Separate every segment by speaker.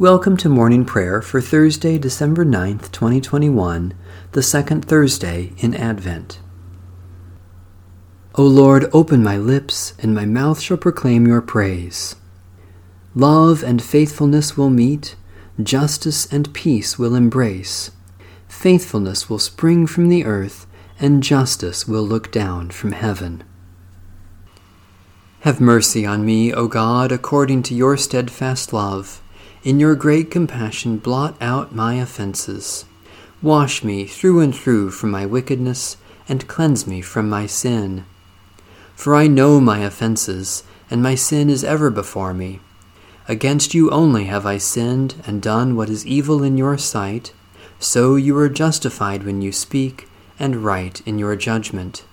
Speaker 1: Welcome to morning prayer for Thursday, December 9th, 2021, the second Thursday in Advent. O Lord, open my lips, and my mouth shall proclaim your praise. Love and faithfulness will meet, justice and peace will embrace. Faithfulness will spring from the earth, and justice will look down from heaven. Have mercy on me, O God, according to your steadfast love in your great compassion, blot out my offenses. Wash me through and through from my wickedness, and cleanse me from my sin. For I know my offenses, and my sin is ever before me. Against you only have I sinned, and done what is evil in your sight, so you are justified when you speak, and right in your judgment.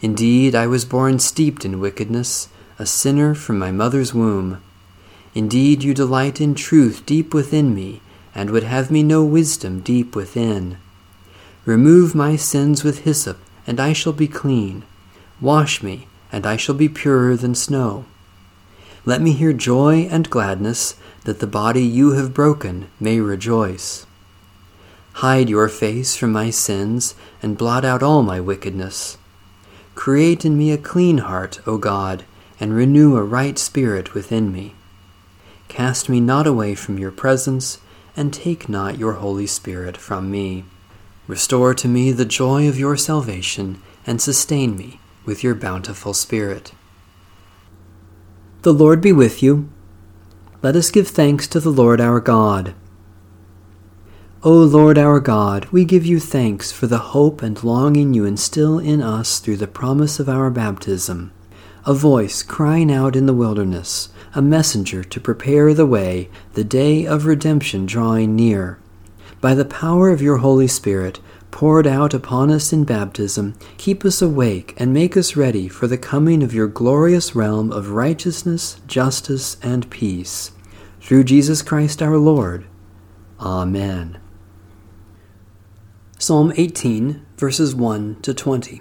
Speaker 1: Indeed, I was born steeped in wickedness, a sinner from my mother's womb. Indeed, you delight in truth deep within me, and would have me know wisdom deep within. Remove my sins with hyssop, and I shall be clean. Wash me, and I shall be purer than snow. Let me hear joy and gladness, that the body you have broken may rejoice. Hide your face from my sins, and blot out all my wickedness. Create in me a clean heart, O God, and renew a right spirit within me. Cast me not away from your presence, and take not your Holy Spirit from me. Restore to me the joy of your salvation, and sustain me with your bountiful Spirit. The Lord be with you. Let us give thanks to the Lord our God. O Lord our God, we give you thanks for the hope and longing you instill in us through the promise of our baptism a voice crying out in the wilderness, a messenger to prepare the way, the day of redemption drawing near. By the power of your Holy Spirit, poured out upon us in baptism, keep us awake and make us ready for the coming of your glorious realm of righteousness, justice, and peace. Through Jesus Christ our Lord. Amen. Psalm 18, verses 1 to 20.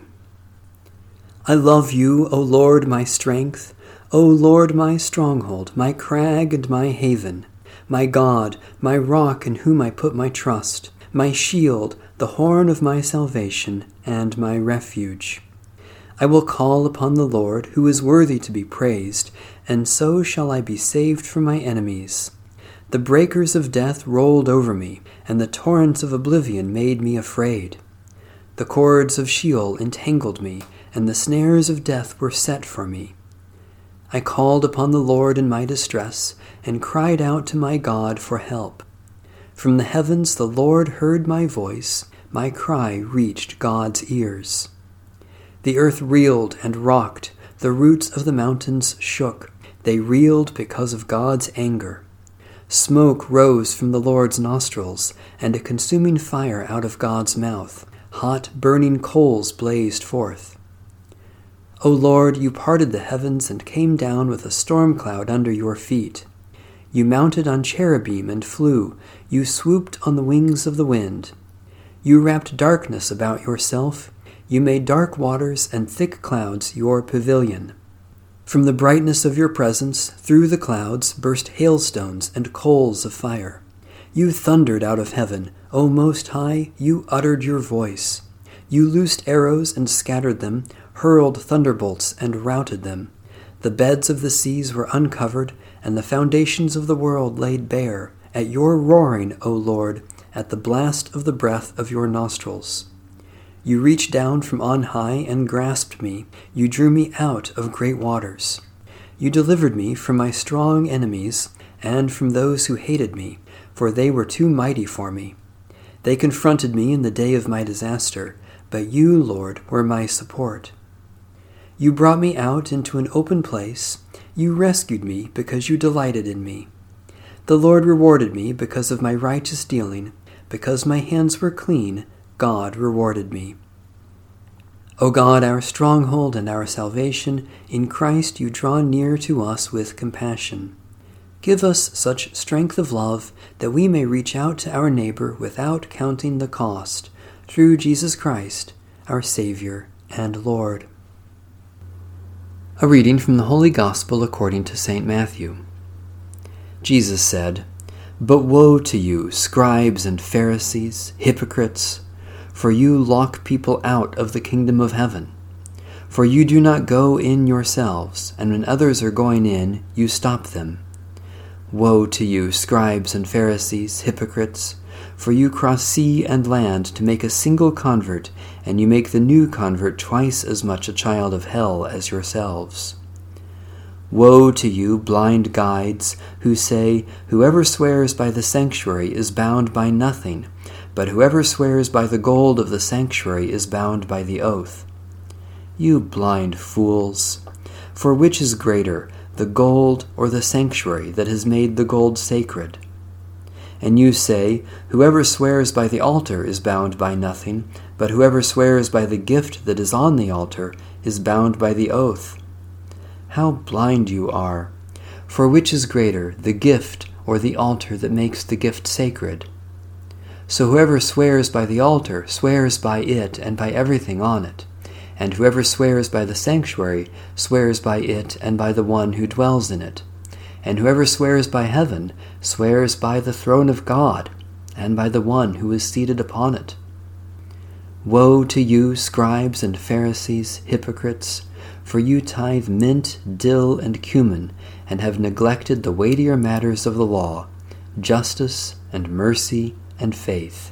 Speaker 1: I love you, O Lord, my strength, O Lord, my stronghold, my crag and my haven, my God, my rock in whom I put my trust, my shield, the horn of my salvation, and my refuge. I will call upon the Lord, who is worthy to be praised, and so shall I be saved from my enemies. The breakers of death rolled over me, and the torrents of oblivion made me afraid. The cords of Sheol entangled me and the snares of death were set for me. I called upon the Lord in my distress, and cried out to my God for help. From the heavens the Lord heard my voice, my cry reached God's ears. The earth reeled and rocked, the roots of the mountains shook, they reeled because of God's anger. Smoke rose from the Lord's nostrils, and a consuming fire out of God's mouth. Hot, burning coals blazed forth. O Lord, you parted the heavens and came down with a storm cloud under your feet. You mounted on cherubim and flew. You swooped on the wings of the wind. You wrapped darkness about yourself. You made dark waters and thick clouds your pavilion. From the brightness of your presence, through the clouds, burst hailstones and coals of fire. You thundered out of heaven. O Most High, you uttered your voice. You loosed arrows and scattered them, hurled thunderbolts and routed them. The beds of the seas were uncovered, and the foundations of the world laid bare, at your roaring, O Lord, at the blast of the breath of your nostrils. You reached down from on high and grasped me. You drew me out of great waters. You delivered me from my strong enemies and from those who hated me, for they were too mighty for me. They confronted me in the day of my disaster but you, Lord, were my support. You brought me out into an open place. You rescued me because you delighted in me. The Lord rewarded me because of my righteous dealing. Because my hands were clean, God rewarded me. O God, our stronghold and our salvation, in Christ you draw near to us with compassion. Give us such strength of love that we may reach out to our neighbor without counting the cost through Jesus Christ, our Savior and Lord. A reading from the Holy Gospel according to St. Matthew. Jesus said, But woe to you, scribes and Pharisees, hypocrites, for you lock people out of the kingdom of heaven. For you do not go in yourselves, and when others are going in, you stop them. Woe to you, scribes and Pharisees, hypocrites, for you cross sea and land to make a single convert, and you make the new convert twice as much a child of hell as yourselves. Woe to you, blind guides, who say, Whoever swears by the sanctuary is bound by nothing, but whoever swears by the gold of the sanctuary is bound by the oath. You blind fools! For which is greater, the gold or the sanctuary that has made the gold sacred? And you say, Whoever swears by the altar is bound by nothing, but whoever swears by the gift that is on the altar is bound by the oath. How blind you are! For which is greater, the gift or the altar that makes the gift sacred? So whoever swears by the altar swears by it and by everything on it. And whoever swears by the sanctuary swears by it and by the one who dwells in it. And whoever swears by heaven swears by the throne of God and by the one who is seated upon it. Woe to you, scribes and Pharisees, hypocrites! For you tithe mint, dill, and cumin, and have neglected the weightier matters of the law justice, and mercy, and faith.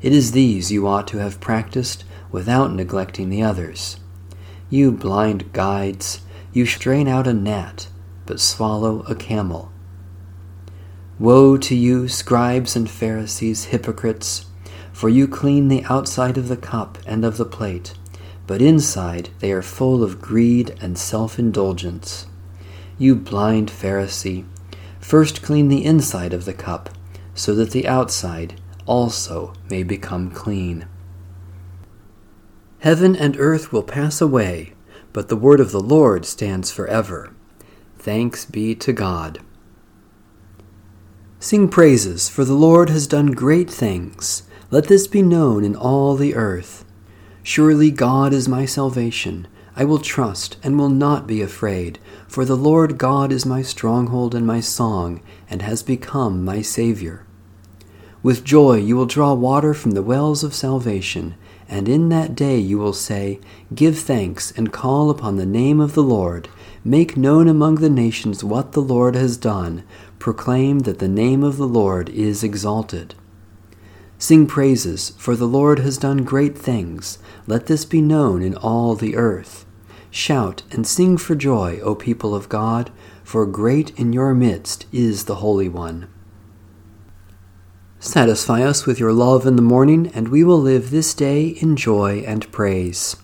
Speaker 1: It is these you ought to have practiced without neglecting the others. You blind guides, you strain out a gnat, but swallow a camel. Woe to you, scribes and Pharisees, hypocrites! For you clean the outside of the cup and of the plate but inside they are full of greed and self indulgence. You blind Pharisee, first clean the inside of the cup, so that the outside also may become clean. Heaven and earth will pass away, but the word of the Lord stands forever. Thanks be to God. Sing praises, for the Lord has done great things. Let this be known in all the earth. Surely God is my salvation. I will trust and will not be afraid, for the Lord God is my stronghold and my song, and has become my Savior. With joy you will draw water from the wells of salvation, and in that day you will say, Give thanks and call upon the name of the Lord. Make known among the nations what the Lord has done. Proclaim that the name of the Lord is exalted. Sing praises, for the Lord has done great things. Let this be known in all the earth. Shout and sing for joy, O people of God, for great in your midst is the Holy One. Satisfy us with your love in the morning, and we will live this day in joy and praise.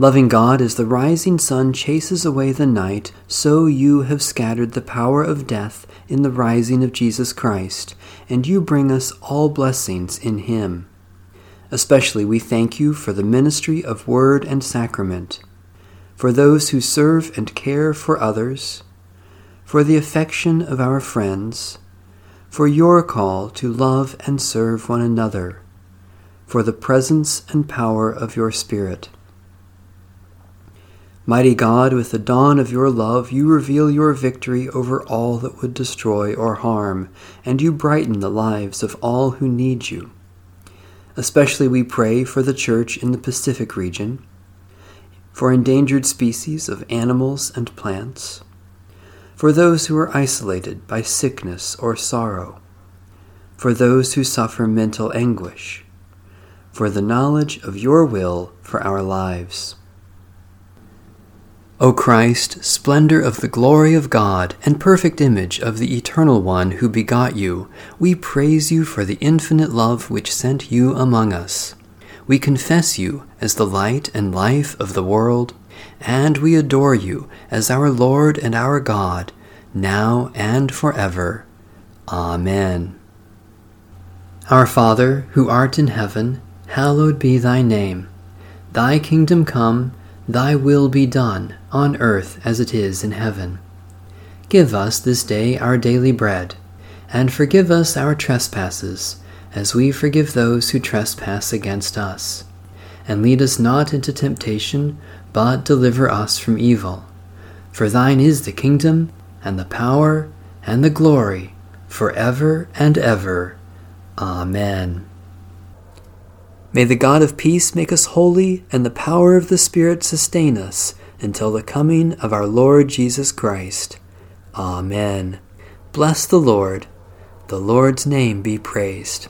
Speaker 1: Loving God, as the rising sun chases away the night, so you have scattered the power of death in the rising of Jesus Christ, and you bring us all blessings in Him. Especially we thank you for the ministry of word and sacrament, for those who serve and care for others, for the affection of our friends, for your call to love and serve one another, for the presence and power of your Spirit. Mighty God, with the dawn of your love, you reveal your victory over all that would destroy or harm, and you brighten the lives of all who need you. Especially we pray for the Church in the Pacific region, for endangered species of animals and plants, for those who are isolated by sickness or sorrow, for those who suffer mental anguish, for the knowledge of your will for our lives. O Christ, splendor of the glory of God, and perfect image of the Eternal One who begot you, we praise you for the infinite love which sent you among us. We confess you as the light and life of the world, and we adore you as our Lord and our God, now and forever. Amen. Our Father, who art in heaven, hallowed be thy name. Thy kingdom come Thy will be done, on earth as it is in heaven. Give us this day our daily bread, and forgive us our trespasses, as we forgive those who trespass against us. And lead us not into temptation, but deliver us from evil. For thine is the kingdom, and the power, and the glory, for ever and ever. Amen. May the God of peace make us holy, and the power of the Spirit sustain us until the coming of our Lord Jesus Christ. Amen. Bless the Lord. The Lord's name be praised.